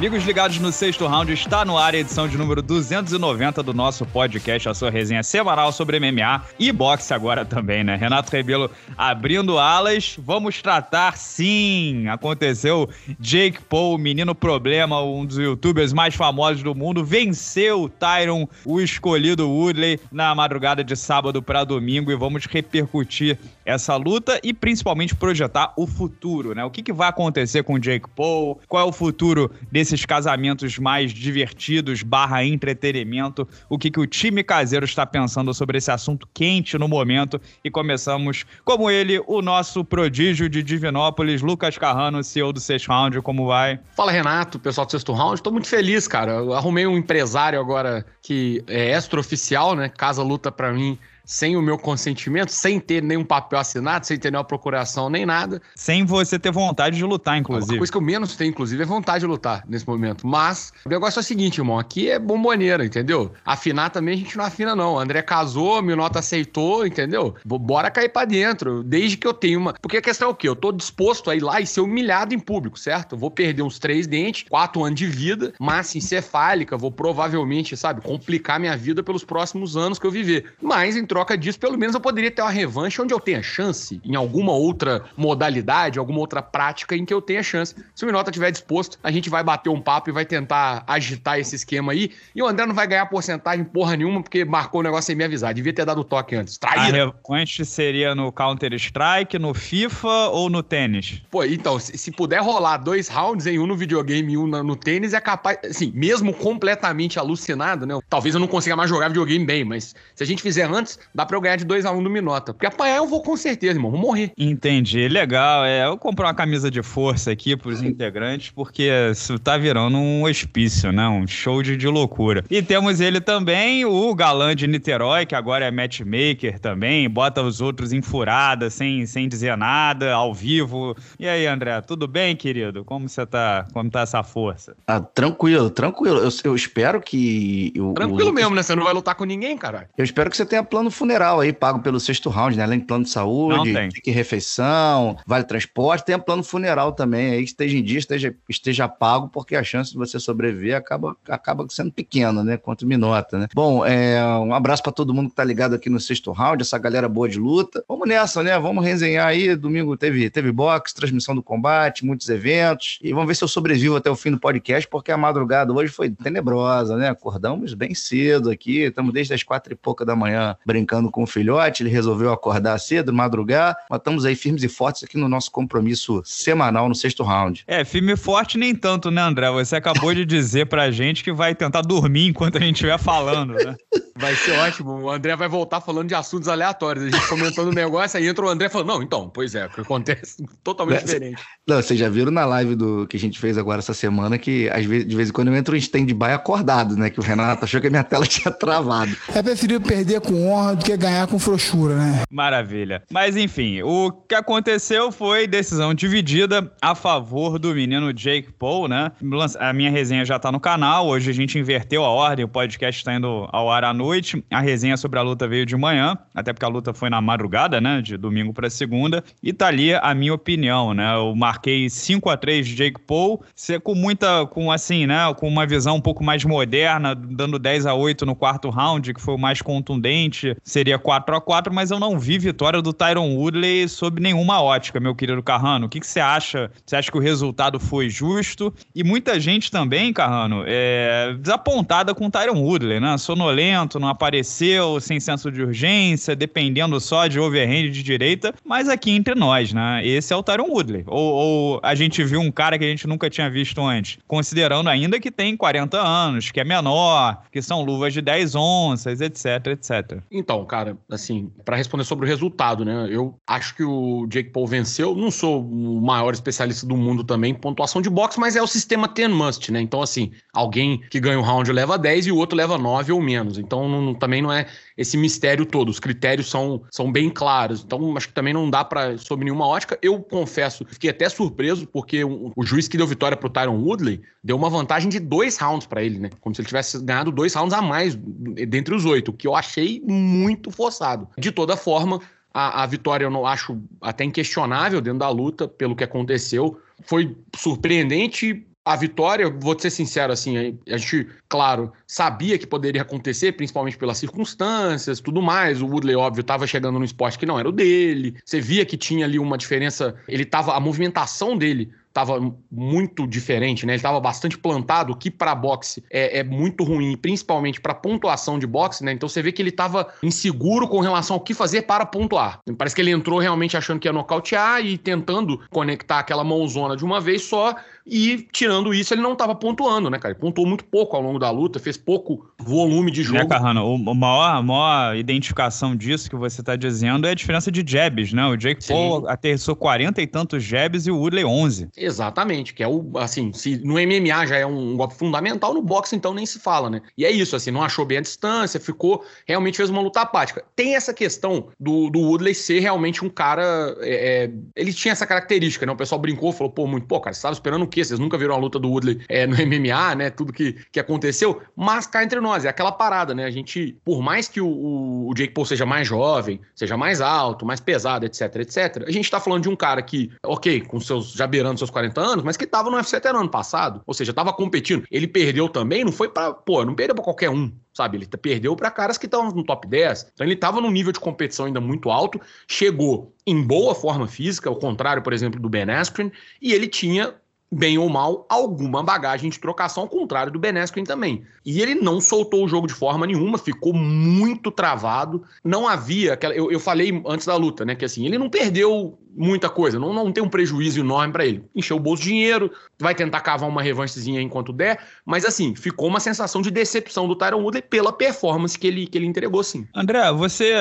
Amigos ligados no sexto round, está no ar a edição de número 290 do nosso podcast, a sua resenha semanal sobre MMA e boxe agora também, né? Renato Rebelo abrindo alas. Vamos tratar, sim, aconteceu. Jake Paul, menino problema, um dos youtubers mais famosos do mundo, venceu o Tyron, o escolhido Woodley, na madrugada de sábado para domingo e vamos repercutir essa luta e principalmente projetar o futuro, né? O que, que vai acontecer com Jake Paul? Qual é o futuro desses casamentos mais divertidos, barra entretenimento? O que, que o time caseiro está pensando sobre esse assunto quente no momento? E começamos, como ele, o nosso prodígio de Divinópolis, Lucas Carrano, CEO do Sexto Round, como vai? Fala, Renato, pessoal do Sexto Round. Tô muito feliz, cara. Eu arrumei um empresário agora que é extraoficial, né? Casa luta para mim sem o meu consentimento, sem ter nenhum papel assinado, sem ter nenhuma procuração, nem nada. Sem você ter vontade de lutar, inclusive. A coisa que eu menos tenho, inclusive, é vontade de lutar nesse momento. Mas o negócio é o seguinte, irmão, aqui é bomboneira, entendeu? Afinar também a gente não afina, não. André casou, Minota aceitou, entendeu? Bora cair pra dentro, desde que eu tenha uma... Porque a questão é o quê? Eu tô disposto a ir lá e ser humilhado em público, certo? Eu vou perder uns três dentes, quatro anos de vida, massa encefálica, vou provavelmente, sabe, complicar minha vida pelos próximos anos que eu viver. Mas, em troca disso, pelo menos eu poderia ter uma revanche onde eu tenha chance, em alguma outra modalidade, alguma outra prática em que eu tenha chance. Se o Minota estiver disposto, a gente vai bater um papo e vai tentar agitar esse esquema aí. E o André não vai ganhar porcentagem porra nenhuma, porque marcou o negócio sem me avisar. Devia ter dado o toque antes. Traíra. A revanche seria no Counter-Strike, no FIFA ou no tênis? Pô, então, se, se, puder rolar dois rounds em um no videogame e um no, no tênis, é capaz. Assim, mesmo completamente alucinado, né? Talvez eu não consiga mais jogar videogame bem, mas se a gente fizer antes, Dá pra eu ganhar de 2x1 um no Minota. Porque apanhar eu vou com certeza, irmão. Vou morrer. Entendi. Legal. É, eu comprei uma camisa de força aqui pros integrantes, porque isso tá virando um hospício, né? Um show de, de loucura. E temos ele também, o galã de Niterói, que agora é matchmaker também, bota os outros em furada, sem, sem dizer nada, ao vivo. E aí, André, tudo bem, querido? Como você tá? Como tá essa força? Ah, tranquilo, tranquilo. Eu, eu espero que. Eu, tranquilo mesmo, né? Você não vai lutar com ninguém, cara. Eu espero que você tenha plano funeral aí, pago pelo sexto round, né? Além de plano de saúde, que refeição, vale transporte, tem plano funeral também aí, que esteja em dia, esteja, esteja pago, porque a chance de você sobreviver acaba, acaba sendo pequena, né? Quanto minota, né? Bom, é, um abraço para todo mundo que tá ligado aqui no sexto round, essa galera boa de luta. Vamos nessa, né? Vamos resenhar aí. Domingo teve, teve boxe, transmissão do combate, muitos eventos. E vamos ver se eu sobrevivo até o fim do podcast, porque a madrugada hoje foi tenebrosa, né? Acordamos bem cedo aqui, estamos desde as quatro e pouca da manhã brincando brincando com o filhote, ele resolveu acordar cedo, madrugar, mas estamos aí firmes e fortes aqui no nosso compromisso semanal no sexto round. É, firme e forte nem tanto, né, André? Você acabou de dizer pra gente que vai tentar dormir enquanto a gente estiver falando, né? Vai ser ótimo. O André vai voltar falando de assuntos aleatórios. A gente comentando o negócio, aí entra o André falando: Não, então, pois é, o que acontece totalmente diferente. Não, vocês já viram na live do que a gente fez agora essa semana que às vezes, de vez em quando eu entro em stand-by acordado, né? Que o Renato achou que a minha tela tinha travado. É preferível perder com honra do que ganhar com frouxura, né? Maravilha. Mas enfim, o que aconteceu foi decisão dividida a favor do menino Jake Paul, né? A minha resenha já tá no canal. Hoje a gente inverteu a ordem, o podcast está indo ao ar à noite. A resenha sobre a luta veio de manhã, até porque a luta foi na madrugada, né? De domingo para segunda. E tá ali a minha opinião, né? Eu marquei 5 a 3 de Jake Paul, com muita, com assim, né? Com uma visão um pouco mais moderna, dando 10 a 8 no quarto round, que foi o mais contundente. Seria 4 a 4 mas eu não vi vitória do Tyron Woodley sob nenhuma ótica, meu querido Carrano. O que, que você acha? Você acha que o resultado foi justo? E muita gente também, Carrano, é desapontada com o Tyron Woodley, né? Sonolento, não apareceu, sem senso de urgência, dependendo só de overhand de direita. Mas aqui entre nós, né? Esse é o Tyron Woodley. Ou, ou a gente viu um cara que a gente nunca tinha visto antes, considerando ainda que tem 40 anos, que é menor, que são luvas de 10 onças, etc, etc. Então, cara, assim, para responder sobre o resultado, né? Eu acho que o Jake Paul venceu. Não sou o maior especialista do mundo também em pontuação de boxe, mas é o sistema ten must, né? Então, assim, alguém que ganha um round leva 10 e o outro leva 9 ou menos. Então, não, também não é esse mistério todo. Os critérios são, são bem claros. Então, acho que também não dá para sob nenhuma ótica. Eu confesso, fiquei até surpreso porque o, o juiz que deu vitória pro Tyron Woodley deu uma vantagem de dois rounds para ele, né? Como se ele tivesse ganhado dois rounds a mais dentre os oito, o que eu achei muito forçado. De toda forma, a, a vitória eu não acho até inquestionável dentro da luta, pelo que aconteceu. Foi surpreendente a vitória, vou ser sincero, assim, a gente, claro, sabia que poderia acontecer, principalmente pelas circunstâncias, tudo mais. O Woodley, óbvio, estava chegando no esporte que não era o dele. Você via que tinha ali uma diferença. Ele tava. A movimentação dele estava muito diferente, né? Ele estava bastante plantado, o que para boxe é, é, muito ruim, principalmente para pontuação de boxe, né? Então você vê que ele estava inseguro com relação ao que fazer para pontuar. Parece que ele entrou realmente achando que ia nocautear e tentando conectar aquela mãozona de uma vez só e tirando isso, ele não estava pontuando, né, cara? Ele pontuou muito pouco ao longo da luta, fez pouco volume de jogo. Né, Carrano? O, maior, a maior identificação disso que você está dizendo é a diferença de jabs, né? O Jake Sim. Paul aterrissou 40 e tantos jabs e o Woodley 11. Exatamente, que é o, assim, se no MMA já é um golpe fundamental, no boxe então nem se fala, né? E é isso, assim, não achou bem a distância, ficou, realmente fez uma luta apática. Tem essa questão do, do Woodley ser realmente um cara, é, é, ele tinha essa característica, né? O pessoal brincou, falou, pô, muito, pô, cara, você tava esperando o quê? Vocês nunca viram a luta do Woodley é, no MMA, né? Tudo que, que aconteceu. Mas cá entre nós, é aquela parada, né? A gente, por mais que o, o, Jake Paul seja mais jovem, seja mais alto, mais pesado, etc, etc, a gente tá falando de um cara que, ok, com seus, já beirando seus 40 anos, mas que tava no UFC até no ano passado. Ou seja, tava competindo. Ele perdeu também, não foi para pô, não perdeu pra qualquer um sabe? Ele perdeu para caras que estão no top 10. Então ele estava num nível de competição ainda muito alto, chegou em boa forma física, ao contrário, por exemplo, do Ben Askren, e ele tinha bem ou mal, alguma bagagem de trocação, ao contrário do Ben Askren também. E ele não soltou o jogo de forma nenhuma, ficou muito travado. Não havia aquela. Eu, eu falei antes da luta, né? Que assim, ele não perdeu muita coisa, não, não tem um prejuízo enorme para ele. Encheu o bolso de dinheiro, vai tentar cavar uma revanchezinha enquanto der, mas assim, ficou uma sensação de decepção do Tyron Woodley pela performance que ele, que ele entregou, sim. André, você,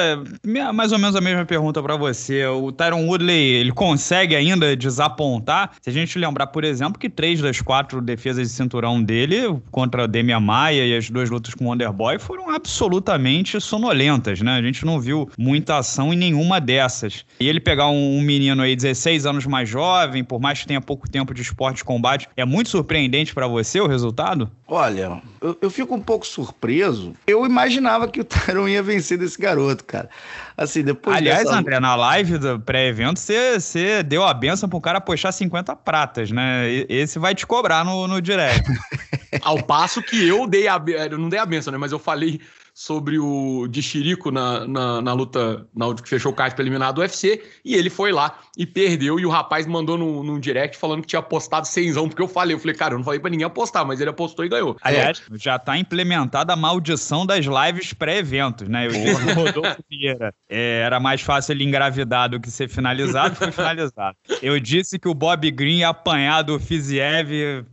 mais ou menos a mesma pergunta para você, o Tyron Woodley, ele consegue ainda desapontar? Se a gente lembrar, por exemplo, que três das quatro defesas de cinturão dele, contra Demian Maia e as duas lutas com o Wonderboy, foram absolutamente sonolentas, né? A gente não viu muita ação em nenhuma dessas. E ele pegar um, um menino aí, 16 anos mais jovem, por mais que tenha pouco tempo de esporte de combate, é muito surpreendente para você o resultado? Olha, eu, eu, fico um pouco surpreso. Eu imaginava que o Tyron ia vencer desse garoto, cara. Assim, depois Aliás, dessa... André, na live do pré-evento, você deu a benção pro cara puxar 50 pratas, né? Esse vai te cobrar no, no direct. Ao passo que eu dei a... Eu não dei a benção, né? Mas eu falei sobre o de Chirico na, na, na, luta na que fechou o card preliminar do UFC, e ele foi lá e perdeu, e o rapaz mandou num, num direct falando que tinha apostado cenzão, porque eu falei, eu falei, cara, eu não falei pra ninguém apostar, mas ele apostou e ganhou. Aliás, é. já tá implementada a maldição das lives pré-eventos, né? Eu Rodolfo Vieira é, era mais fácil ele engravidar do que ser finalizado, foi finalizado. Eu disse que o Bob Green ia apanhar do Fiziev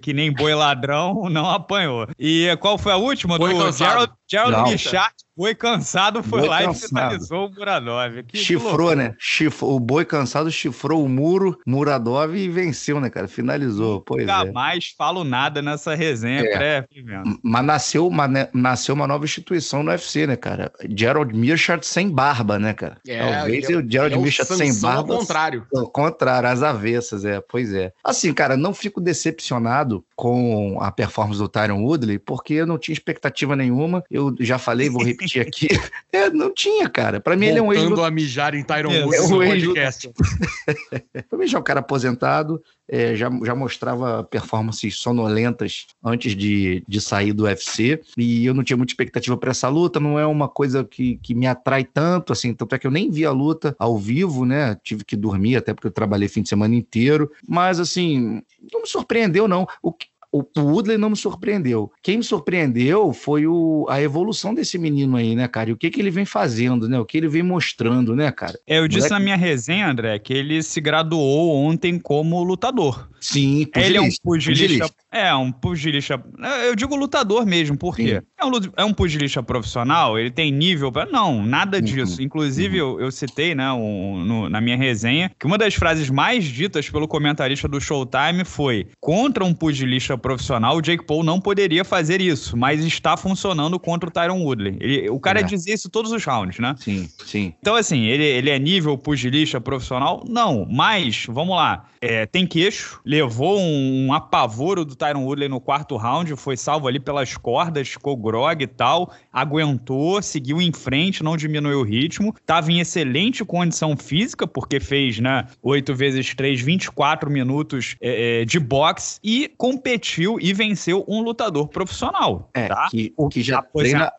que nem boi ladrão, não apanhou. E qual foi a última? Foi do Gerald, Gerald Michat Boi cansado foi boi lá cansado. e finalizou o Muradov. Que chifrou, né? Chifrou, o boi cansado chifrou o muro, Muradov e venceu, né, cara? Finalizou. Pois Nunca é. mais falo nada nessa resenha é. pré Mas nasceu uma, né, nasceu uma nova instituição no UFC, né, cara? Gerald Mirchat sem barba, né, cara? É, Talvez é, o Gerald é Mirchat sem barba. Ao contrário. Ao contrário, as avessas, é. Pois é. Assim, cara, não fico decepcionado com a performance do Tyron Woodley, porque eu não tinha expectativa nenhuma. Eu já falei, vou repetir aqui. É, não tinha, cara. Pra mim, Voltando ele é um ex. a mijar em Tyron é, Wood é um ex podcast. pra mim, já é um cara aposentado. É, já, já mostrava performances sonolentas antes de, de sair do UFC e eu não tinha muita expectativa para essa luta, não é uma coisa que, que me atrai tanto, assim, tanto é que eu nem vi a luta ao vivo, né, tive que dormir até porque eu trabalhei fim de semana inteiro, mas assim, não me surpreendeu não, o que, o, Woodley não me surpreendeu. Quem me surpreendeu foi o, a evolução desse menino aí, né, cara? E o que, que ele vem fazendo, né? O que ele vem mostrando, né, cara? É, eu disse Moleque... na minha resenha, André, que ele se graduou ontem como lutador. Sim, pugilista. Ele é um pugilista, pugilista. É, um pugilista. Eu digo lutador mesmo, por quê? É um, é um pugilista profissional, ele tem nível para Não, nada uhum. disso. Uhum. Inclusive, uhum. eu, eu, citei, né, um, no, na minha resenha, que uma das frases mais ditas pelo comentarista do Showtime foi: contra um pugilista profissional, o Jake Paul não poderia fazer isso, mas está funcionando contra o Tyron Woodley. Ele, o cara é. dizia isso todos os rounds, né? Sim, sim. Então, assim, ele, ele é nível pugilista profissional? Não, mas, vamos lá, é, tem queixo, levou um, um apavoro do Tyron Woodley no quarto round, foi salvo ali pelas cordas, ficou grog e tal, aguentou, seguiu em frente, não diminuiu o ritmo, estava em excelente condição física, porque fez, né, 8 vezes 3, 24 minutos é, é, de boxe e competiu e venceu um lutador profissional. É, tá? que, o que já treina...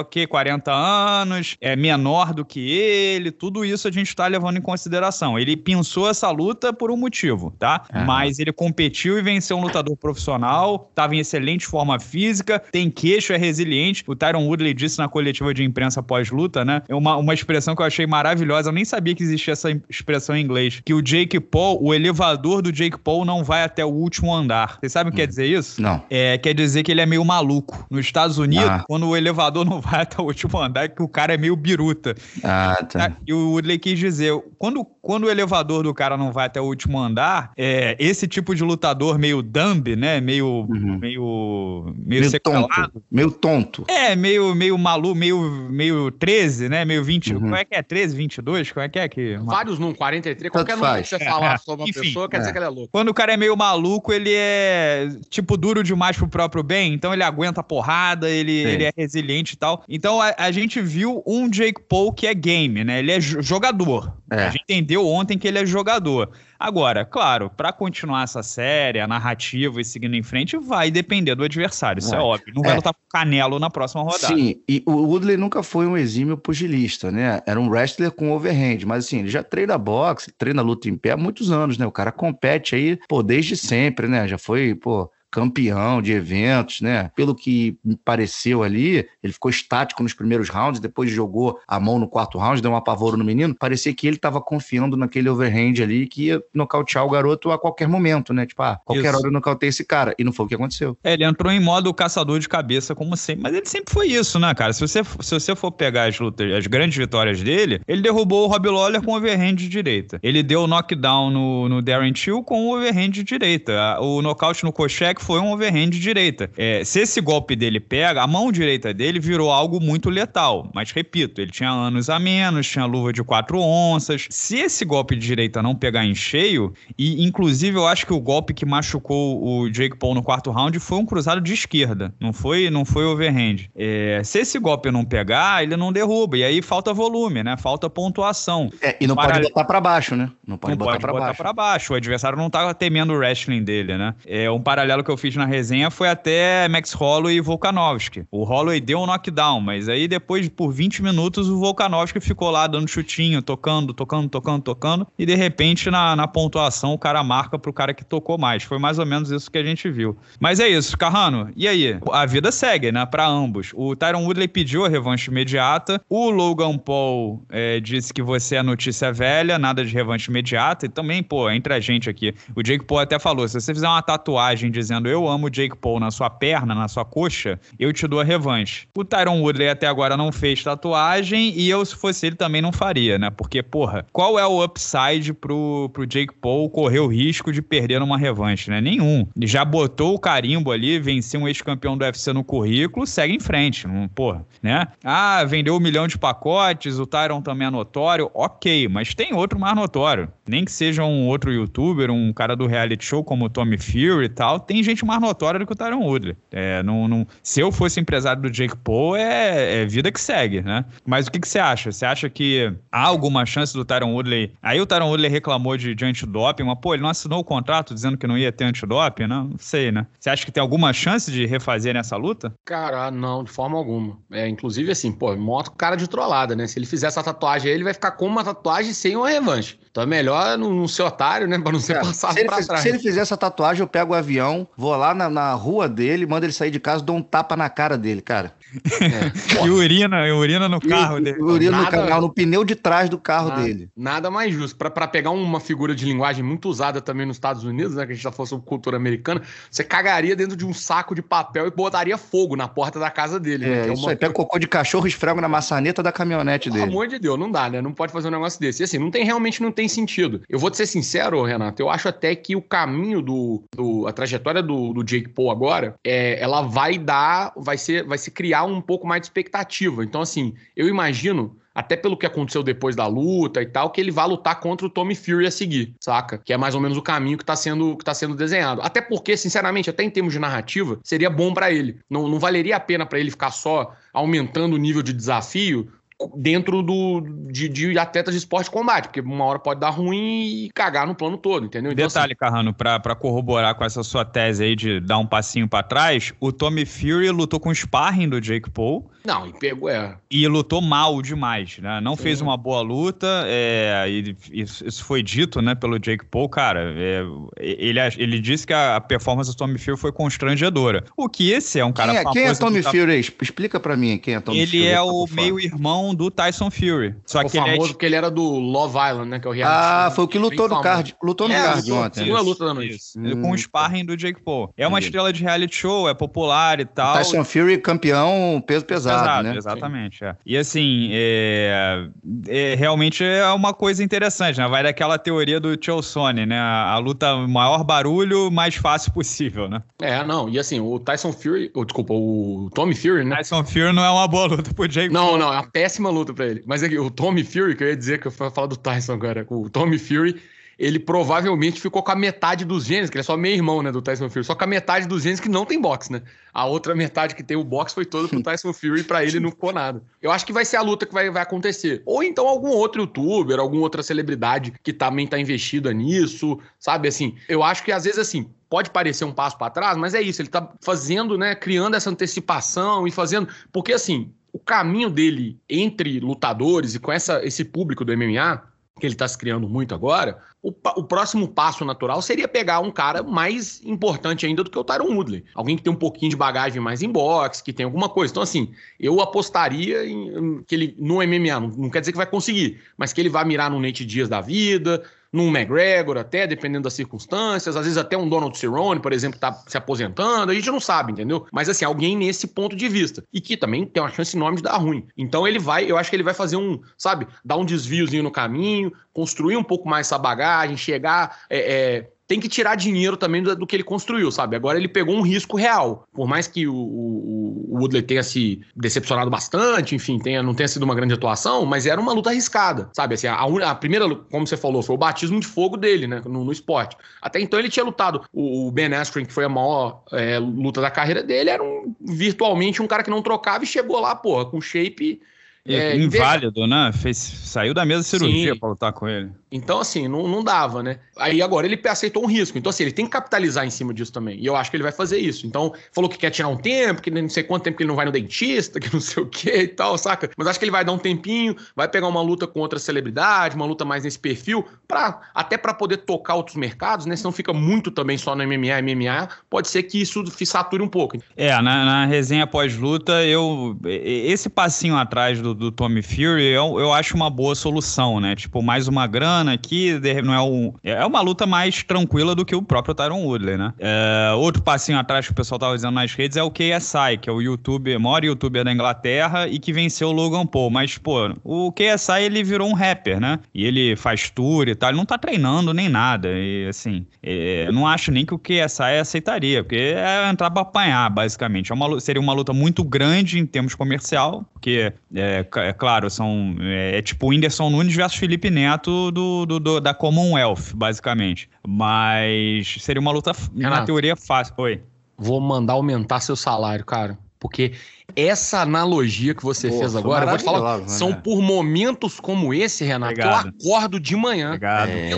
ok, 40 anos, é menor do que ele, tudo isso a gente está levando em consideração. Ele pensou essa luta por um motivo, tá? Uhum. Mas ele competiu e venceu um lutador profissional, estava em excelente forma física, tem queixo, é resiliente. O Tyron Woodley disse na coletiva de imprensa pós-luta, né? É uma, uma expressão que eu achei maravilhosa. Eu nem sabia que existia essa expressão em inglês. Que o Jake Paul, o elevador do Jake Paul não vai até o último andar. Vocês sabem o que quer dizer isso? Não. É, quer dizer que ele é meio maluco. Nos Estados Unidos, ah. quando o elevador não vai até o último andar, é que o cara é meio biruta. Ah, tá. E o Woodley quis dizer, quando, quando o elevador do cara não vai até o último andar, é, esse tipo de lutador meio dumb, né? Meio. Uhum. Meio. Meio, meio tonto. Meio tonto. É, meio, meio maluco, meio, meio 13, né? Meio 20. Uhum. Como é que é? 13, 22? Como é que é? Que... Vários num 43. Qualquer número que você é, falar é. sobre uma Enfim, pessoa quer dizer é. que ele é louco. Quando o cara é meio maluco, ele é, tipo, duro demais pro próprio bem. Então ele aguenta porrada, ele, ele é resiliente e tal. Então a, a, gente viu um Jake Paul que é game, né? Ele é jogador. É. A gente entendeu ontem que ele é jogador. Agora, claro, para continuar essa série, a narrativa e seguindo em frente, vai depender do adversário, isso é, é óbvio. Não vai é. lutar com Canelo na próxima rodada. Sim, e o Woodley nunca foi um exímio pugilista, né? Era um wrestler com overhand, mas assim, ele já treina boxe, treina luta em pé há muitos anos, né? O cara compete aí, pô, desde sempre, né? Já foi, pô, campeão de eventos, né? Pelo que me pareceu ali, ele ficou estático nos primeiros rounds, depois jogou a mão no quarto round, deu um apavoro no menino. Parecia que ele estava confiando naquele overhand ali que ia nocautear o garoto a qualquer momento, né? Tipo, ah, qualquer isso. hora eu nocautei esse cara. E não foi o que aconteceu. É, ele entrou em modo caçador de cabeça, como sempre. Mas ele sempre foi isso, né, cara? Se você, se você for pegar as lutas, as grandes vitórias dele, ele derrubou o Rob Lawler com overhand de direita. Ele deu o knockdown no, no Darren Till com o overhand de direita. O nocaute no Kochek foi um overhand direita. É, se esse golpe dele pega, a mão direita dele virou algo muito letal. Mas repito, ele tinha anos a menos, tinha luva de quatro onças. Se esse golpe de direita não pegar em cheio, e inclusive eu acho que o golpe que machucou o Jake Paul no quarto round foi um cruzado de esquerda, não foi, não foi overhand. É, se esse golpe não pegar, ele não derruba. E aí falta volume, né? Falta pontuação. É, e não Para... pode botar para baixo, né? Não pode não botar para baixo. Pra baixo. O adversário não tá temendo o wrestling dele, né? É um paralelo que eu fiz na resenha foi até Max Holloway e Volkanovski. O Holloway deu um knockdown, mas aí depois, por 20 minutos, o Volkanovski ficou lá dando chutinho, tocando, tocando, tocando, tocando, e de repente, na, na pontuação, o cara marca pro cara que tocou mais. Foi mais ou menos isso que a gente viu. Mas é isso, Carrano, e aí? A vida segue, né, pra ambos. O Tyron Woodley pediu a revanche imediata, o Logan Paul é, disse que você é notícia velha, nada de revanche imediata, e também, pô, entre a gente aqui, o Jake Paul até falou, se você fizer uma tatuagem dizendo eu amo Jake Paul na sua perna, na sua coxa, eu te dou a revanche. O Tyron Woodley até agora não fez tatuagem e eu, se fosse ele, também não faria, né? Porque, porra, qual é o upside pro, pro Jake Paul correr o risco de perder numa revanche, né? Nenhum. Já botou o carimbo ali, venceu um ex-campeão do UFC no currículo, segue em frente, não, porra, né? Ah, vendeu um milhão de pacotes, o Tyron também é notório, ok, mas tem outro mais notório. Nem que seja um outro youtuber, um cara do reality show como o Tommy Fury e tal, tem gente mais notória do que o Tyron Woodley. É, não, não, se eu fosse empresário do Jake Paul, é, é vida que segue, né? Mas o que, que você acha? Você acha que há alguma chance do Tyron Woodley... Aí o Tyron Woodley reclamou de, de antidoping, mas, pô, ele não assinou o contrato dizendo que não ia ter antidoping, né? Não sei, né? Você acha que tem alguma chance de refazer nessa luta? Cara, não, de forma alguma. É, inclusive, assim, pô, moto cara de trollada, né? Se ele fizer essa tatuagem aí, ele vai ficar com uma tatuagem sem uma revanche. Então é melhor não, não ser otário, né? Pra não ser é, passado se pra trás. Se ele fizer essa tatuagem, eu pego o avião, vou lá na, na rua dele, mando ele sair de casa, dou um tapa na cara dele, cara. É. e urina, urina no carro e, dele. Urina nada, no, carro, no pneu de trás do carro nada, dele. Nada mais justo. Pra, pegar uma figura de linguagem muito usada também nos Estados Unidos, né? Que a gente já falou sobre cultura americana, você cagaria dentro de um saco de papel e botaria fogo na porta da casa dele. É, né? é isso uma... aí. Pega cocô de cachorro e esfrega na maçaneta da caminhonete Pelo dele. Pelo amor de Deus, não dá, né? Não pode fazer um negócio desse. E assim, não tem, realmente não tem sentido. Eu vou te ser sincero, Renato, eu acho até que o caminho do, do a trajetória do, do Jake Paul agora, é, ela vai dar, vai ser, vai se criar um pouco mais de expectativa. Então, assim, eu imagino até pelo que aconteceu depois da luta e tal, que ele vai lutar contra o Tommy Fury a seguir, saca? Que é mais ou menos o caminho que tá sendo, que tá sendo desenhado. Até porque, sinceramente, até em termos de narrativa, seria bom para ele. Não, não valeria a pena para ele ficar só aumentando o nível de desafio dentro do, de, de, atletas de esporte de combate, porque uma hora pode dar ruim e cagar no plano todo, entendeu? Então, Detalhe, assim, Carrano, pra, pra corroborar com essa sua tese aí de dar um passinho para trás, o Tommy Fury lutou com o sparring do Jake Paul. Não, e pegou, é. E lutou mal demais, né? Não Sim. fez uma boa luta, é, e, isso foi dito, né, pelo Jake Paul, cara, é, ele, ele disse que a performance do Tommy Fury foi constrangedora. O que esse é um cara quem é, Quem é Tommy Fury? Explica para mim quem é Tommy ele Fury. Ele é o meio-irmão do Tyson Fury. Só o que famoso ele é... porque ele era do Love Island, né? Que é o reality Ah, foi o que lutou no card. Lutou no é, card ontem. Segunda luta da noite. Hum. Com o sparring do Jake Paul. É uma Entendi. estrela de reality show, é popular e tal. Tyson Fury campeão peso pesado, pesado né? Exatamente, é. E assim, é... É, realmente é uma coisa interessante, né? Vai daquela teoria do Sony, né? A, a, luta maior barulho, mais fácil possível, né? É, não. E assim, o Tyson Fury, ou, desculpa, o Tommy Fury, né? Tyson Fury não é uma boa luta pro Jake Não, Paul. não, é uma péssima luta pra ele. Mas é que o Tommy Fury, que eu ia dizer que eu ia falar do Tyson agora, o Tommy Fury, ele provavelmente ficou com a metade dos genes, que ele é só meio irmão, né, do Tyson Fury, só com a metade dos genes que não tem boxe, né? A outra metade que tem o boxe foi toda pro Tyson Fury e pra ele não ficou nada. Eu acho que vai ser a luta que vai, vai acontecer. Ou então algum outro youtuber, alguma outra celebridade que também tá investida nisso, sabe? Assim, eu acho que às vezes assim, pode parecer um passo para trás, mas é isso, ele tá fazendo, né, criando essa antecipação e fazendo, porque assim, o caminho dele entre lutadores e com essa, esse público do MMA, que ele está se criando muito agora, o, o, próximo passo natural seria pegar um cara mais importante ainda do que o Tyron Woodley. Alguém que tem um pouquinho de bagagem mais em boxe, que tem alguma coisa. Então, assim, eu apostaria em, que ele, no MMA, não, não, quer dizer que vai conseguir, mas que ele vai mirar no Nate Dias da vida, num McGregor até, dependendo das circunstâncias, às vezes até um Donald Cerrone, por exemplo, tá se aposentando, a gente não sabe, entendeu? Mas assim, alguém nesse ponto de vista. E que também tem uma chance enorme de dar ruim. Então ele vai, eu acho que ele vai fazer um, sabe, dar um desviozinho no caminho, construir um pouco mais essa bagagem, chegar, é, é, tem que tirar dinheiro também do, do, que ele construiu, sabe? Agora ele pegou um risco real. Por mais que o, o, o Woodley tenha se decepcionado bastante, enfim, tenha, não tenha sido uma grande atuação, mas era uma luta arriscada, sabe? Assim, a, a primeira, como você falou, foi o batismo de fogo dele, né? No, no esporte. Até então ele tinha lutado. O, o Ben Askren, que foi a maior é, luta da carreira dele, era um, virtualmente um cara que não trocava e chegou lá, porra, com shape é, inválido, né? Fez, saiu da mesa cirurgia para lutar com ele. Então, assim, não, não dava, né? Aí agora ele aceitou um risco. Então, assim, ele tem que capitalizar em cima disso também. E eu acho que ele vai fazer isso. Então, falou que quer tirar um tempo, que não sei quanto tempo que ele não vai no dentista, que não sei o que e tal, saca? Mas acho que ele vai dar um tempinho, vai pegar uma luta com outra celebridade, uma luta mais nesse perfil, pra, até para poder tocar outros mercados, né? Senão fica muito também só no MMA, MMA, pode ser que isso sature um pouco. É, na, na resenha pós-luta, eu. Esse passinho atrás do do, Tommy Fury, eu, eu acho uma boa solução, né? Tipo, mais uma grana aqui, não é um. É uma luta mais tranquila do que o próprio Tyron Woodley, né? É, outro passinho atrás que o pessoal tava dizendo nas redes é o KSI, que é o youtuber, maior youtuber da Inglaterra e que venceu o Logan Paul. Mas, pô, o KSI ele virou um rapper, né? E ele faz tour e tal, ele não tá treinando nem nada. E assim, é, eu não acho nem que o KSI aceitaria, porque é entrar pra apanhar, basicamente. É uma, seria uma luta muito grande em termos comercial, porque é, é claro, são. É, é, tipo o Whindersson Nunes versus Felipe Neto do, do, do, da Commonwealth, basicamente. Mas seria uma luta, Renato, na teoria, fácil. Oi. Vou mandar aumentar seu salário, cara. Porque essa analogia que você Pô, fez agora, eu vou te falar, né? são por momentos como esse, Renato, Obrigado. que eu acordo de manhã. Obrigado. É,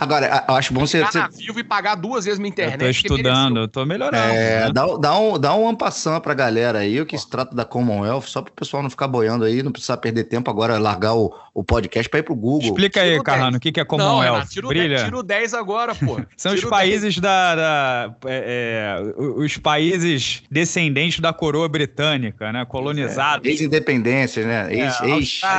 agora, eu acho bom você... Ficar você... vivo e pagar duas vezes minha internet. Eu tô estudando, eu tô melhorando. É, né? dá, dá, um, dá um ampassão pra galera aí, o que se trata da Commonwealth, só pro pessoal não ficar boiando aí, não precisar perder tempo agora, largar o, o podcast pra ir pro Google. Explica aí, Carrano, o que, que é Commonwealth? Não, Renato, tira, Brilha. tira o 10 agora, pô. São tira os países da... da é, é, os países descendentes da coroa britânica, né? Colônia colonizados. É, Ex-independências, né?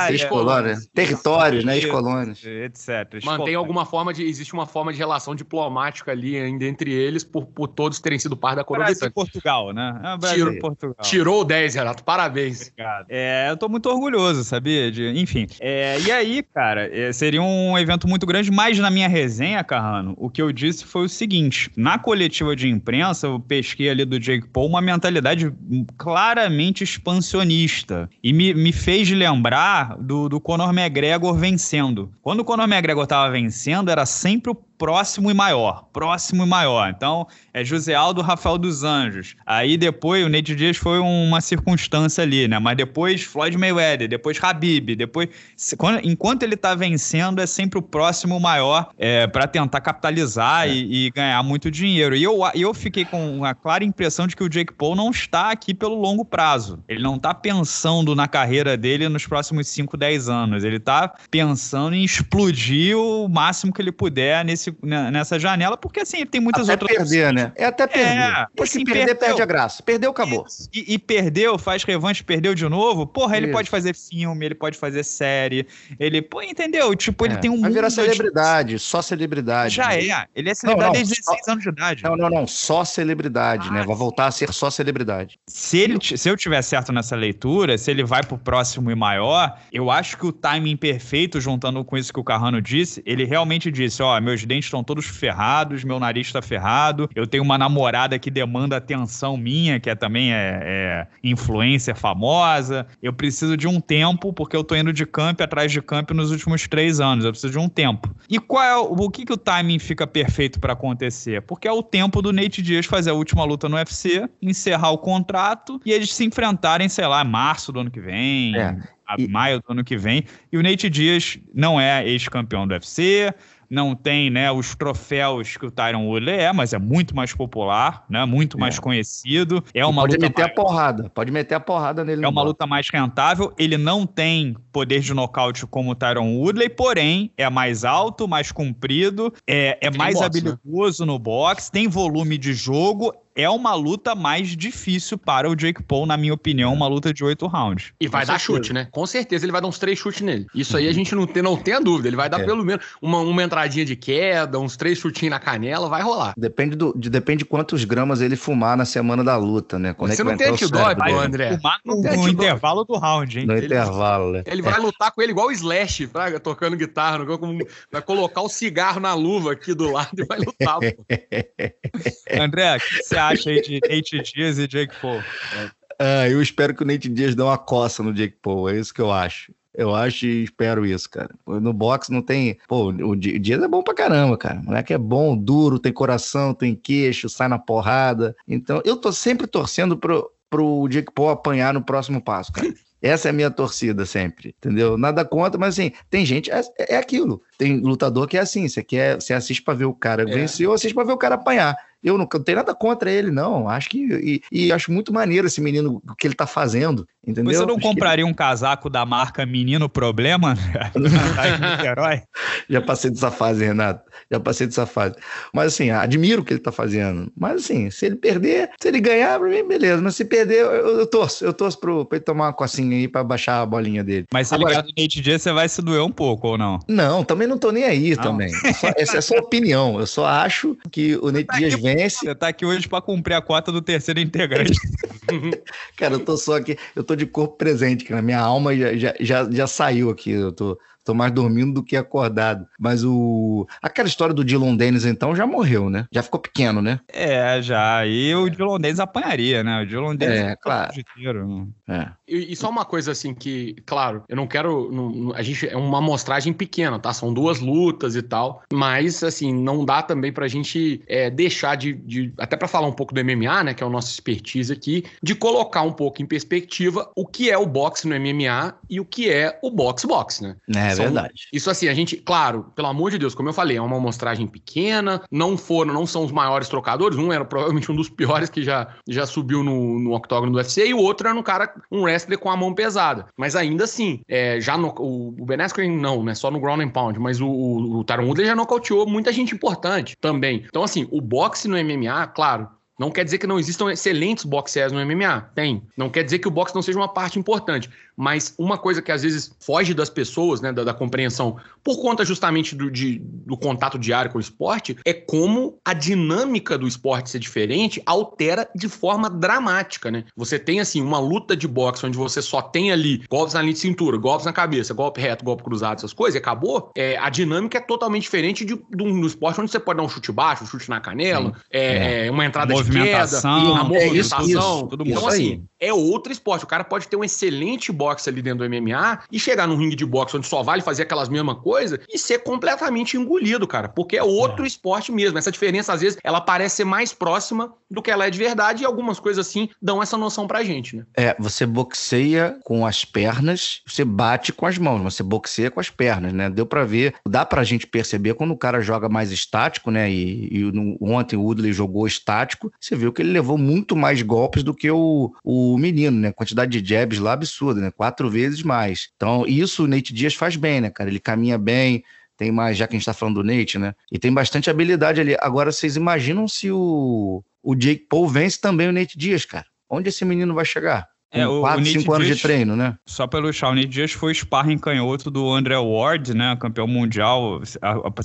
Ex-colônias. Ex, territórios, né? Ex-colônias. Etc. Mantém alguma forma de. Existe uma forma de relação diplomática ali ainda entre eles, por, por todos terem sido parte da coroa Brasil Portugal, né? É, Brasil Tirou, Portugal. Tirou 10, Renato. Parabéns. Obrigado. É, eu tô muito orgulhoso, sabia? De, enfim. É, e aí, cara, é, seria um evento muito grande, mas na minha resenha, Carrano, o que eu disse foi o seguinte: na coletiva de imprensa, eu pesquei ali do Jake Paul uma mentalidade claramente expansionista. E me, me fez lembrar do, do Conor McGregor vencendo. Quando o Conor McGregor estava vencendo, era sempre o próximo e maior. Próximo e maior. Então, é José Aldo Rafael dos Anjos. Aí depois, o Nate Dias foi uma circunstância ali, né? Mas depois, Floyd Mayweather, depois Habib, depois. Quando, enquanto ele tá vencendo, é sempre o próximo maior é, para tentar capitalizar é. e, e, ganhar muito dinheiro. E eu, eu fiquei com a clara impressão de que o Jake Paul não está aqui pelo longo prazo. Ele não tá pensando na carreira dele nos próximos 5, 10 anos. Ele tá pensando em explodir o máximo que ele puder nesse nesse, né, nessa janela, porque assim, tem muitas até outras. perder, né? É até perder. É, porque assim, perder, perdeu. perde a graça. Perdeu, acabou. E, e, perdeu, faz revanche, perdeu de novo. Porra, ele Isso. pode fazer filme, ele pode fazer série. Ele, pô, entendeu? Tipo, ele é. tem um. Vai virar celebridade, de... só celebridade. Já né? é. Ele é celebridade não, não, desde 16 só... anos de idade. Não, não, não. Só celebridade, né? ah, né? Vai voltar a ser só celebridade. Se, ele, se eu tiver certo nessa leitura, se ele vai pro próximo e maior, eu acho que o timing perfeito, juntando com isso que o Carrano disse, ele realmente disse: ó, meus dentes estão todos ferrados meu nariz tá ferrado. Eu tenho uma namorada que demanda atenção minha, que é também é, é influencer famosa. Eu preciso de um tempo, porque eu tô indo de camp atrás de camp nos últimos três anos. Eu preciso de um tempo. E qual é o, o que, que o timing fica perfeito para acontecer? Porque é o tempo do Nate Diaz fazer a última luta no UFC, encerrar o contrato e eles se enfrentarem, sei lá, março do ano que vem. É. E... Maio do ano que vem. E o Nate Diaz não é ex-campeão do UFC, não tem né, os troféus que o Tyron Woodley é, mas é muito mais popular, né, muito é. mais conhecido. É uma pode meter mais... a porrada, pode meter a porrada nele. É uma luta mais rentável. Ele não tem poder de nocaute como o Tyron Woodley, porém é mais alto, mais comprido, é, é mais boxe, né? habilidoso né? no boxe, tem volume de jogo, é uma luta mais difícil para o Jake Paul, na minha opinião, uma luta de oito rounds. E vai dar chute, né? Com certeza ele vai dar uns três chutes nele. Isso aí a gente não tem, não tem a dúvida. Ele vai dar é. pelo menos uma, uma entradinha de queda, uns três chutinhos na canela, vai rolar. Depende, do, de, depende de quantos gramas ele fumar na semana da luta, né? Quando Você é não tem antidoping, André? Fumar no, no intervalo do round, hein? No ele, intervalo, né? Ele vai lutar com ele igual o Slash, praga, tocando guitarra. Vai colocar o cigarro na luva aqui do lado e vai lutar. André, o que você acha aí de Nate Diaz e Jake Paul. Ah, eu espero que o Nate Diaz dê uma coça no Jake Paul, é isso que eu acho. Eu acho e espero isso, cara. No boxe não tem. Pô, o Dias é bom pra caramba, cara. O moleque é bom, duro, tem coração, tem queixo, sai na porrada. Então, eu tô sempre torcendo pro, pro Jake Paul apanhar no próximo passo, cara. Essa é a minha torcida sempre, entendeu? Nada contra, mas assim, tem gente, é, é aquilo. Tem lutador que é assim, você quer, você assiste para ver o cara é. vencer ou assiste para ver o cara apanhar. Eu não, não tenho nada contra ele, não. Acho que. E, e, acho muito maneiro esse menino, o que ele tá fazendo. Entendeu? Você não acho compraria que... um casaco da marca Menino Problema? Já passei dessa fase, Renato. Já passei dessa fase. Mas assim, admiro o que ele tá fazendo. Mas assim, se ele perder, se ele ganhar, pra mim, beleza. Mas se perder, eu, eu torço. Eu torço pro, pra ele tomar uma cocinha aí pra baixar a bolinha dele. Mas se Agora, ligar no Nate Diaz, você vai se doer um pouco, ou não? Não, também não tô nem aí não. também. Só, essa é só opinião. Eu só acho que o Nate tá Diaz vence. Você tá aqui hoje pra cumprir a cota do terceiro integrante. cara, eu tô só aqui, eu tô de corpo presente, cara. Minha alma já, já, já, já saiu aqui. Eu tô, Tô mais dormindo do que acordado. Mas o. Aquela história do Dylan Dennis, então, já morreu, né? Já ficou pequeno, né? É, já. E o Dylan Dennis apanharia, né? O Dylan Dennis é, claro. É. E, e, só uma coisa assim que, claro, eu não quero. Não, a gente é uma amostragem pequena, tá? São duas lutas e tal. Mas, assim, não dá também pra gente é, deixar de, de. Até para falar um pouco do MMA, né? Que é o nosso expertise aqui, de colocar um pouco em perspectiva o que é o boxe no MMA e o que é o boxe-boxe, né? É, são, verdade. Isso assim, a gente, claro, pelo amor de Deus, como eu falei, é uma amostragem pequena, não foram, não são os maiores trocadores, um era provavelmente um dos piores que já, já subiu no, no octógono do UFC, e o outro era um cara, um wrestler com a mão pesada. Mas ainda assim, é, já no, o, o Ben Askren não, né, só no ground and pound, mas o, o, o Tyron Woodley já nocauteou muita gente importante também. Então assim, o boxe no MMA, claro, não quer dizer que não existam excelentes boxers no MMA. Tem. Não quer dizer que o boxe não seja uma parte importante. Mas uma coisa que às vezes foge das pessoas, né, da, da compreensão, por conta justamente do, de, do contato diário com o esporte, é como a dinâmica do esporte ser diferente altera de forma dramática, né? Você tem, assim, uma luta de boxe onde você só tem ali golpes na linha de cintura, golpes na cabeça, golpe reto, golpe cruzado, essas coisas, e acabou. É, a dinâmica é totalmente diferente de, de um, do esporte onde você pode dar um chute baixo, um chute na canela, é, é. uma entrada de queda, a movimentação. É isso, tudo então, assim, é outro esporte. O cara pode ter um excelente boxe ali dentro do MMA e chegar num ringue de boxe onde só vale fazer aquelas mesmas coisas e ser completamente engolido, cara. Porque é outro é. esporte mesmo. Essa diferença, às vezes, ela parece ser mais próxima do que ela é de verdade e algumas coisas assim dão essa noção pra gente, né? É, você boxeia com as pernas, você bate com as mãos, você boxeia com as pernas, né? Deu para ver, dá pra gente perceber quando o cara joga mais estático, né? E, e no, ontem o Woodley jogou estático, você viu que ele levou muito mais golpes do que o, o menino, né? Quantidade de jabs lá absurda, né? Quatro vezes mais. Então, isso o Nate Dias faz bem, né, cara? Ele caminha bem, tem mais, já que a gente tá falando do Nate, né? E tem bastante habilidade ali. Agora, vocês imaginam se o, o Jake Paul vence também o Nate Dias, cara? Onde esse menino vai chegar? É, o, 4, 5 anos Dias, de treino, né? Só pelo Shawnee Dias foi sparring canhoto do André Ward, né? Campeão mundial, se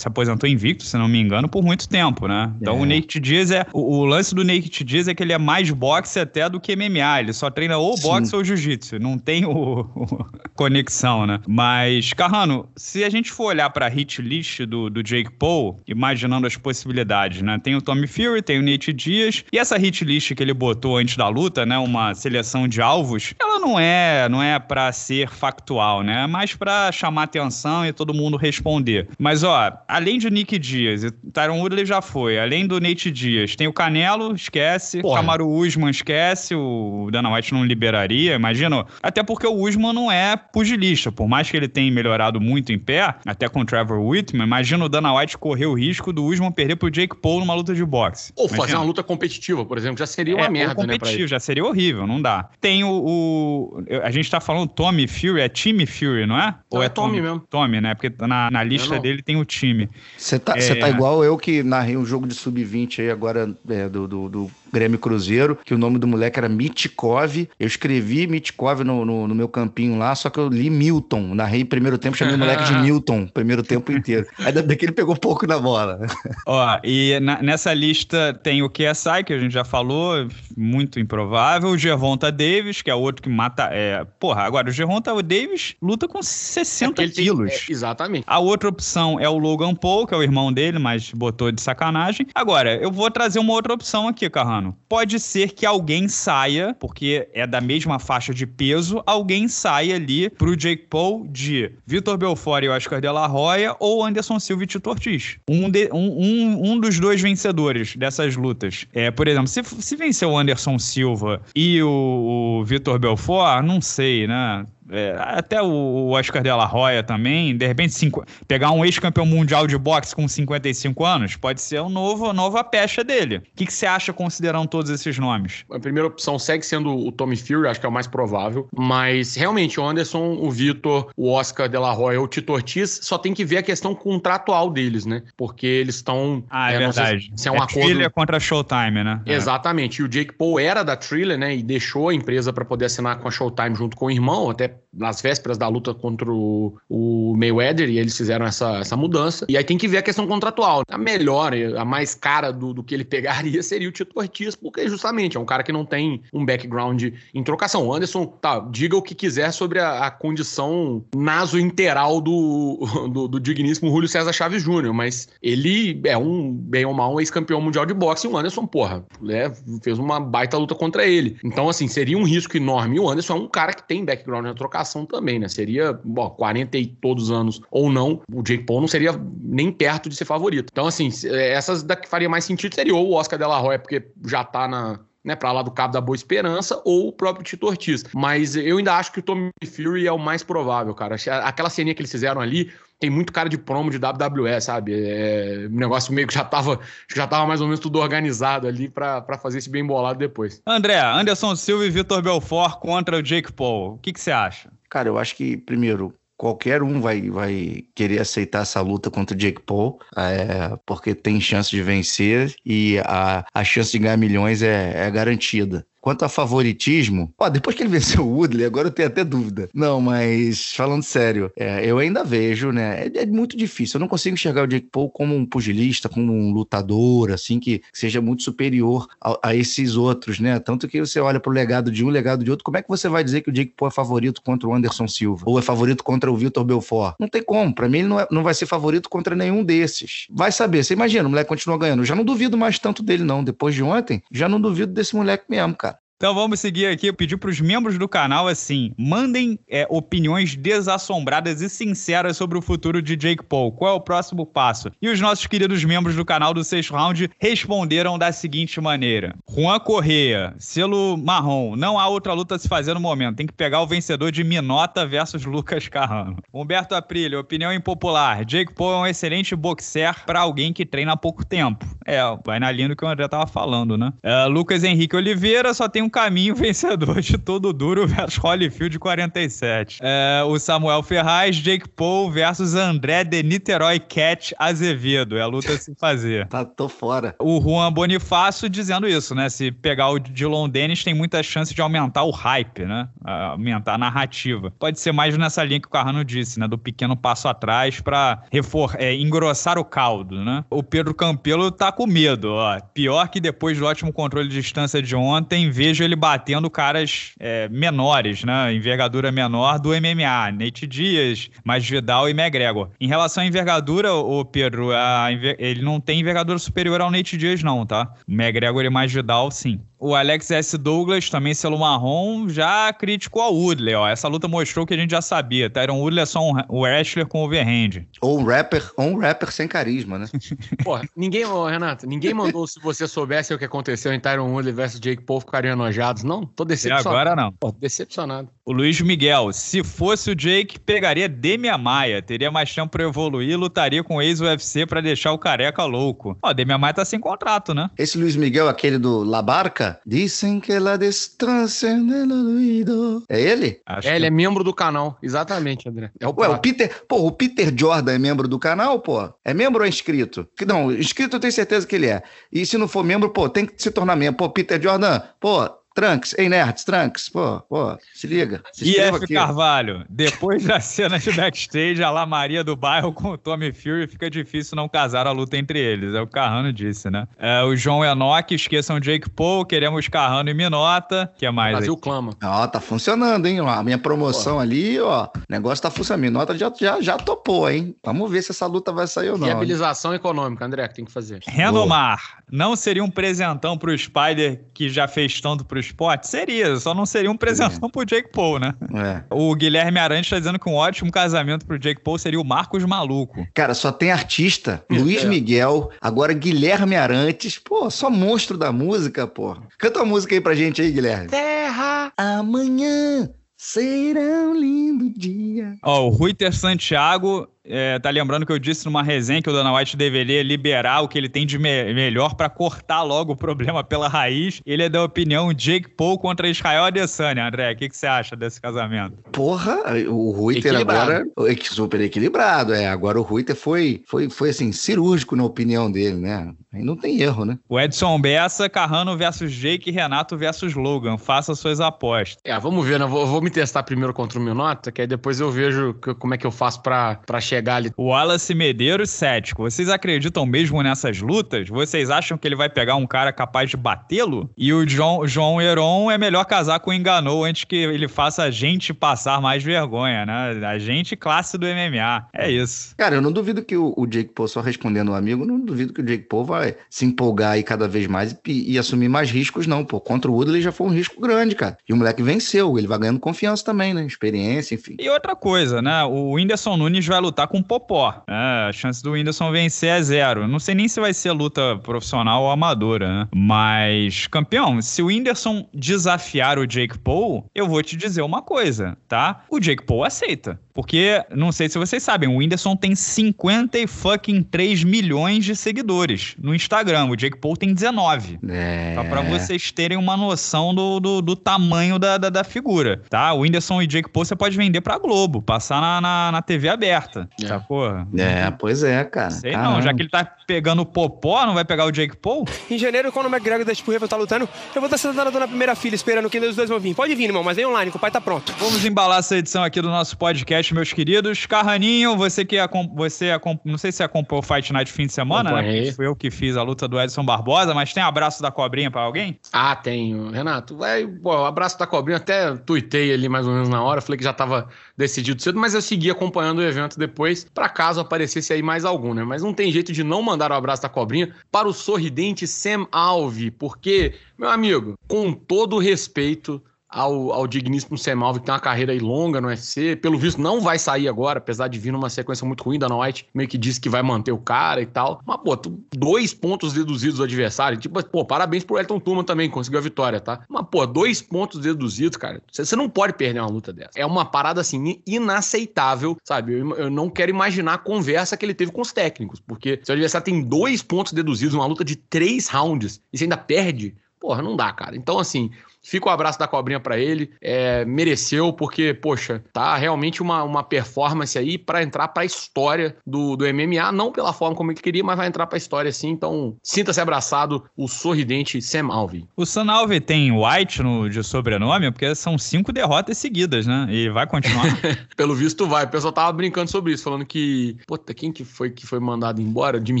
aposentou invicto, se não me engano, por muito tempo, né? Então é. o Nate Dias é. O, o, lance do Nate Dias é que ele é mais boxe até do que MMA. Ele só treina ou boxe Sim. ou jiu-jitsu. Não tem o, o, conexão, né? Mas, Carrano, se a gente for olhar pra hit list do, do Jake Paul, imaginando as possibilidades, né? Tem o Tommy Fury, tem o Nate Dias, e essa hit list que ele botou antes da luta, né? Uma seleção de alvos, ela não é, não é para ser factual, né? É mais para chamar atenção e todo mundo responder. Mas ó, além de Nick Dias, Tyron Woodley já foi, além do Nate Dias, tem o Canelo, esquece, Porra. Kamaru Usman esquece, o Dana White não liberaria, imagina, até porque o Usman não é pugilista, por mais que ele tenha melhorado muito em pé, até com o Trevor Whitman, imagina o Dana White correr o risco do Usman perder pro Jake Paul numa luta de boxe. Ou imagina. fazer uma luta competitiva, por exemplo, já seria uma é, merda, ou competitivo, né, já seria horrível, não dá. Tem tem o, o, A gente tá falando Tommy Fury, é time Fury, não é? Não, Ou é, é Tommy, Tommy mesmo? Tommy, né? Porque na, na lista dele tem o time. Você tá, é... tá igual eu que narrei um jogo de sub-20 aí agora é, do, do, do, Grêmio Cruzeiro, que o nome do moleque era Mitkov. Eu escrevi Mitkov no, no, no, meu campinho lá, só que eu li Milton. Narrei primeiro tempo, chamei o moleque de Milton, primeiro tempo inteiro. Ainda bem que ele pegou pouco na bola. Ó, e na, nessa lista tem o KSI, que a gente já falou, muito improvável. O Gervonta Davis, que é outro que mata. É... Porra, agora o Gervonta Davis luta com 60 é quilos. Tem... É, exatamente. A outra opção é o Logan Paul, que é o irmão dele, mas botou de sacanagem. Agora, eu vou trazer uma outra opção aqui, Carrano. Pode ser que alguém saia, porque é da mesma faixa de peso, alguém saia ali pro Jake Paul de Vitor Belfort e Oscar de la Hoya ou Anderson Silva e Tito Ortiz. Um, de, um, um, um dos dois vencedores dessas lutas. É, por exemplo, se, se vencer o Anderson Silva e o, o Vitor Belfort, não sei, né? É, até o Oscar de la Hoya também, de repente, cinco, pegar um ex-campeão mundial de boxe com 55 anos, pode ser um novo, a nova pecha dele. O que, que você acha considerando todos esses nomes? A primeira opção segue sendo o Tommy Fury, acho que é o mais provável, mas realmente o Anderson, o Vitor, o Oscar de la Hoya ou o Tito Ortiz, só tem que ver a questão contratual deles, né? Porque eles estão... Ah, é, é verdade. Se, se é um é acordo... Thriller contra a Showtime, né? É. Exatamente. E o Jake Paul era da Thriller, né? E deixou a empresa para poder assinar com a Showtime junto com o irmão, até nas vésperas da luta contra o, o, Mayweather e eles fizeram essa, essa mudança. E aí tem que ver a questão contratual. A melhor, a mais cara do, do que ele pegaria seria o Tito Ortiz, porque justamente é um cara que não tem um background em trocação. O Anderson, tá, diga o que quiser sobre a, a condição naso-interal do, do, do, digníssimo Julio César Chaves Júnior, mas ele é um, bem ou mal, um ex-campeão mundial de boxe e o Anderson, porra, né, fez uma baita luta contra ele. Então, assim, seria um risco enorme. E o Anderson é um cara que tem background na trocação também, né? Seria, bom, 40 e todos anos ou não, o Jake Paul não seria nem perto de ser favorito. Então, assim, é, essas da que faria mais sentido seria ou o Oscar de la Hoya, porque já tá na, né, para lá do Cabo da Boa Esperança, ou o próprio Tito Ortiz. Mas eu ainda acho que o Tommy Fury é o mais provável, cara. Aquela ceninha que eles fizeram ali tem muito cara de promo de WWE, sabe? É um negócio meio que já tava, já tava mais ou menos tudo organizado ali para fazer esse bem bolado depois. André, Anderson Silva e Vitor Belfort contra o Jake Paul. O que, que você acha? Cara, eu acho que, primeiro, qualquer um vai, vai querer aceitar essa luta contra o Jake Paul, é, porque tem chance de vencer e a, a chance de ganhar milhões é, é garantida. Quanto a favoritismo, ó, depois que ele venceu o Woodley, agora eu tenho até dúvida. Não, mas falando sério, é, eu ainda vejo, né? É, é, muito difícil. Eu não consigo enxergar o Jake Paul como um pugilista, como um lutador, assim, que seja muito superior a, a esses outros, né? Tanto que você olha pro legado de um, legado de outro, como é que você vai dizer que o Jake Paul é favorito contra o Anderson Silva? Ou é favorito contra o Vitor Belfort? Não tem como. Pra mim, ele não, é, não vai ser favorito contra nenhum desses. Vai saber. Você imagina, o moleque continua ganhando. Eu já não duvido mais tanto dele, não. Depois de ontem, já não duvido desse moleque mesmo, cara. Então vamos seguir aqui, pedir para os membros do canal assim, mandem é, opiniões desassombradas e sinceras sobre o futuro de Jake Paul. Qual é o próximo passo? E os nossos queridos membros do canal do sexto round responderam da seguinte maneira: Juan Correia, selo marrom, não há outra luta a se fazer no momento. Tem que pegar o vencedor de Minota versus Lucas Carrano. Humberto Aprilho, opinião impopular: Jake Paul é um excelente boxer para alguém que treina há pouco tempo. É, vai na linha do que o André tava falando, né? É, Lucas Henrique Oliveira só tem um caminho vencedor de todo duro versus Holyfield 47. É, o Samuel Ferraz, Jake Paul versus André de Niterói Cat Azevedo. É a luta a se fazer. tá, tô fora. O Juan Bonifácio dizendo isso, né? Se pegar o Dylan Dennis, tem muita chance de aumentar o hype, né? Aumentar a narrativa. Pode ser mais nessa linha que o Carrano disse, né? Do pequeno passo atrás pra refor é, engrossar o caldo, né? O Pedro Campelo tá com medo, ó. Pior que depois do ótimo controle de distância de ontem, vejo vejo ele batendo caras é, menores, né? Envergadura menor do MMA. Nate Dias, mais Vidal e McGregor. Em relação à envergadura, o Pedro, a, ele não tem envergadura superior ao Nate Dias, não, tá? O McGregor e mais Vidal, sim. O Alex S. Douglas, também selo marrom, já criticou a Woodley. Ó. Essa luta mostrou que a gente já sabia. Tyron Woodley é só um, wrestler com overhand. Ou um rapper, ou um rapper sem carisma, né? Porra, ninguém, Renato, ninguém mandou se você soubesse o que aconteceu em Tyron Woodley versus Jake Paul ficariam enojados. Não, tô decepcionado. E agora não. Pô, decepcionado. O Luiz Miguel, se fosse o Jake, pegaria Demian Maia. Teria mais tempo pra evoluir lutaria com o ex-UFC pra deixar o careca louco. Ó, Demian Maia tá sem contrato, né? Esse Luiz Miguel, aquele do La Barca, Dizem que la distancia del olvido. É ele? Acho é, ele é membro do canal. Exatamente, André. É o Ué, o Peter. Pô, o Peter Jordan é membro do canal, pô? É membro ou é inscrito? Não, inscrito eu tenho certeza que ele é. E se não for membro, pô, tem que se tornar membro. Pô, Peter Jordan, pô, Trunks, ei, nerds, Trunks, pô, pô, se liga. Se IF Carvalho, depois da cena de backstage, a La Maria do bairro com o Tommy Fury, fica difícil não casar a luta entre eles. É o Carrano disse, né? É, o João Enoch, esqueçam Jake Paul, queremos Carrano e Minota. que é mais? Brasil aí? clama. Ó, tá funcionando, hein? Ó, a minha promoção pô. ali, ó, o negócio tá funcionando. Minota já, já, já topou, hein? Vamos ver se essa luta vai sair ou não. Viabilização econômica, André, que tem que fazer. Renomar, não seria um presentão pro Spider que já fez tanto pro esporte? Seria, só não seria um presentão é. pro Jake Paul, né? É. O Guilherme Arantes tá dizendo que um ótimo casamento pro Jake Paul seria o Marcos Maluco. Cara, só tem artista. Luiz é. Miguel, agora Guilherme Arantes. Pô, só monstro da música, pô. Canta uma música aí pra gente aí, Guilherme. Terra, amanhã será um lindo dia. Ó, o Ruiter Santiago é, tá lembrando que eu disse numa resenha que o Dana White deveria liberar o que ele tem de me melhor para cortar logo o problema pela raiz. Ele é da opinião Jake Paul contra Israel Adesanya. André, o que, que você acha desse casamento? Porra, o Ruiter agora é super equilibrado. É, agora o Ruiter foi, foi, foi assim, cirúrgico na opinião dele, né? Aí não tem erro, né? O Edson Bessa, Carrano versus Jake, Renato versus Logan. Faça suas apostas. É, vamos ver, né? Vou, vou me testar primeiro contra o Minota, que aí depois eu vejo que, como é que eu faço para chegar chegar ali. O Wallace Medeiros, cético. Vocês acreditam mesmo nessas lutas? Vocês acham que ele vai pegar um cara capaz de batê-lo? E o John, João Heron é melhor casar com o Enganou antes que ele faça a gente passar mais vergonha, né? A gente classe do MMA. É isso. Cara, eu não duvido que o, o Jake Paul, só respondendo um amigo, não duvido que o Jake Paul vai se empolgar aí cada vez mais e, e assumir mais riscos, não. Pô, contra o Woodley já foi um risco grande, cara. E o moleque venceu, ele vai ganhando confiança também, né? Experiência, enfim. E outra coisa, né? O Whindersson Nunes vai lutar com Popó. É, a chance do Whindersson vencer é zero. Não sei nem se vai ser luta profissional ou amadora, né? Mas, campeão, se o Whindersson desafiar o Jake Paul, eu vou te dizer uma coisa, tá? O Jake Paul aceita. Porque, não sei se vocês sabem, o Whindersson tem 50 e fucking 3 milhões de seguidores no Instagram. O Jake Paul tem 19. É. Só pra vocês terem uma noção do, do, do tamanho da, da, da, figura, tá? O Whindersson e Jake Paul você pode vender pra Globo, passar na, na, na TV aberta. É. Sacou? É, pois é, cara. Sei Caramba. não, já que ele tá pegando o Popó, não vai pegar o Jake Paul? Em janeiro, quando o McGregor da Tipo tá lutando, eu vou estar sentado na primeira fila esperando que os dois vão vir. Pode vir, irmão, mas vem online, que o pai tá pronto. Vamos embalar essa edição aqui do nosso podcast, meus queridos. Carraninho, você que você não sei se acompanhou o Fight Night fim de semana, Acompanhei. né? Foi eu que fiz a luta do Edson Barbosa, mas tem abraço da cobrinha para alguém? Ah, tenho. Renato, é, bom, abraço da cobrinha, até tuitei ali mais ou menos na hora, falei que já tava decidido cedo, mas eu segui acompanhando o evento depois, para caso aparecesse aí mais algum, né? Mas não tem jeito de não mandar o abraço da cobrinha para o sorridente Sam Alve, porque, meu amigo, com todo respeito ao, ao digníssimo Semalvi, que tem uma carreira longa no UFC. Pelo visto, não vai sair agora, apesar de vir numa sequência muito ruim. Dana White meio que disse que vai manter o cara e tal. Mas, pô, dois pontos deduzidos do adversário. Tipo, pô, parabéns pro Elton Turman também, conseguiu a vitória, tá? Mas, pô, dois pontos deduzidos, cara. Você não pode perder uma luta dessa. É uma parada, assim, inaceitável, sabe? Eu, eu não quero imaginar a conversa que ele teve com os técnicos, porque se o adversário tem dois pontos deduzidos, uma luta de três rounds, e você ainda perde, porra, não dá, cara. Então, assim, Fica o abraço da cobrinha para ele. É, mereceu, porque, poxa, tá realmente uma, uma performance aí para entrar pra história do, do MMA, não pela forma como ele queria, mas vai entrar pra história sim. Então, sinta-se abraçado, o sorridente Sam Alvey. O Sam Alvey tem White no, de sobrenome, porque são cinco derrotas seguidas, né? E vai continuar. Pelo visto, vai. O pessoal tava brincando sobre isso, falando que, puta, quem que foi que foi mandado embora? Jimmy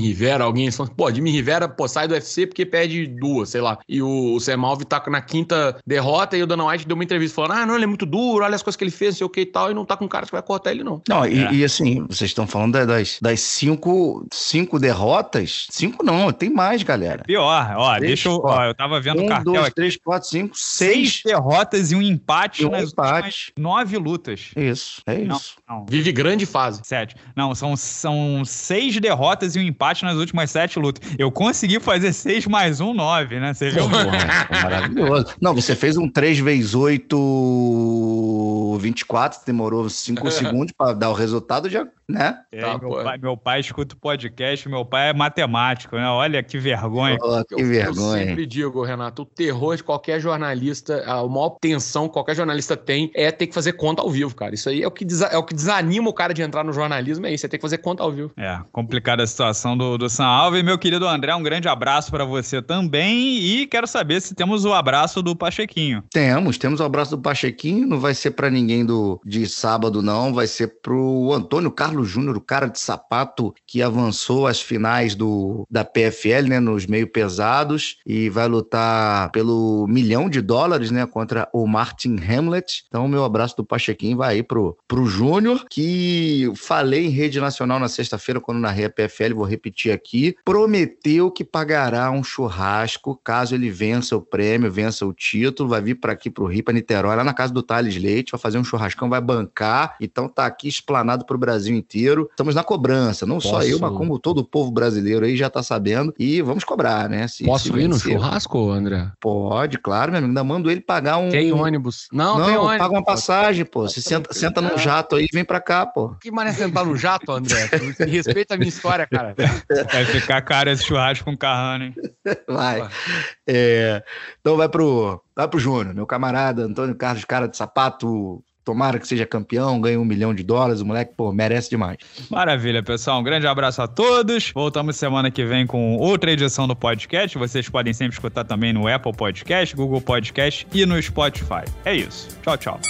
Rivera, alguém. Falando, pô, Jimmy Rivera, pô, sai do UFC porque perde duas, sei lá. E o, o Sam Alvey tá na quinta derrota e o Dana White deu uma entrevista falando: ah, não, ele é muito duro, olha as coisas que ele fez, sei o que e tal, e não tá com cara que vai cortar ele, não. Não, e, é. e assim, vocês estão falando das, das cinco, cinco derrotas? Cinco não, tem mais, galera. Pior, ó, três, deixa eu. Ó, eu tava vendo um, o cartel. dois, aqui. três, quatro, cinco, seis. seis derrotas e um empate e um nas empate. nove lutas. Isso, é isso. Não, não. Vive grande fase. Sete. Não, são, são seis derrotas e um empate nas últimas sete lutas. Eu consegui fazer seis mais um, nove, né? Você viu? Porra, maravilhoso. Não, você fez um 3 vezes 8, 24, demorou 5 segundos para dar o resultado, já né? É, tá, meu, pai, meu, pai, escuta o podcast, meu pai é matemático, né? Olha que vergonha. Oh, que eu, vergonha. Eu sempre digo, Renato, o terror de qualquer jornalista, a maior tensão que qualquer jornalista tem é ter que fazer conta ao vivo, cara. Isso aí é o que, é o que desanima o cara de entrar no jornalismo, é isso, é ter que fazer conta ao vivo. É, complicada a situação do, do San Alves. Meu querido André, um grande abraço para você também e quero saber se temos o abraço do Pachequinho. Temos, temos o abraço do Pachequinho, não vai ser para ninguém do de sábado não, vai ser pro Antônio Carlos Carlos Júnior, o cara de sapato que avançou às finais do, da PFL, né, nos meio pesados e vai lutar pelo milhão de dólares, né, contra o Martin Hamlet. Então, meu abraço do Pachequim vai aí pro, pro Júnior, que falei em rede nacional na sexta-feira quando narrei a PFL, vou repetir aqui, prometeu que pagará um churrasco caso ele vença o prêmio, vença o título, vai vir para aqui pro Rio, pra Niterói, lá na casa do Thales Leite, vai fazer um churrascão, vai bancar, então tá aqui explanado pro Brasil inteiro inteiro. Estamos na cobrança, não Posso... só eu, mas como todo o povo brasileiro aí já está sabendo. E vamos cobrar, né? Se, Posso se ir no churrasco, André? Pode, claro, meu amigo. Ainda mando ele pagar um. Tem ônibus. Não, não tem ônibus. Paga uma passagem, pô. Você senta, senta num jato aí e vem pra cá, pô. Que mané sentar no jato, André? Respeita a minha história, cara. Vai ficar caro esse churrasco com carrano, hein? Vai. É... Então vai pro, vai pro Júnior, meu camarada Antônio Carlos, cara de sapato, Tomara que seja campeão, ganhe um milhão de dólares. O moleque, pô, merece demais. Maravilha, pessoal. Um grande abraço a todos. Voltamos semana que vem com outra edição do podcast. Vocês podem sempre escutar também no Apple Podcast, Google Podcast e no Spotify. É isso. Tchau, tchau.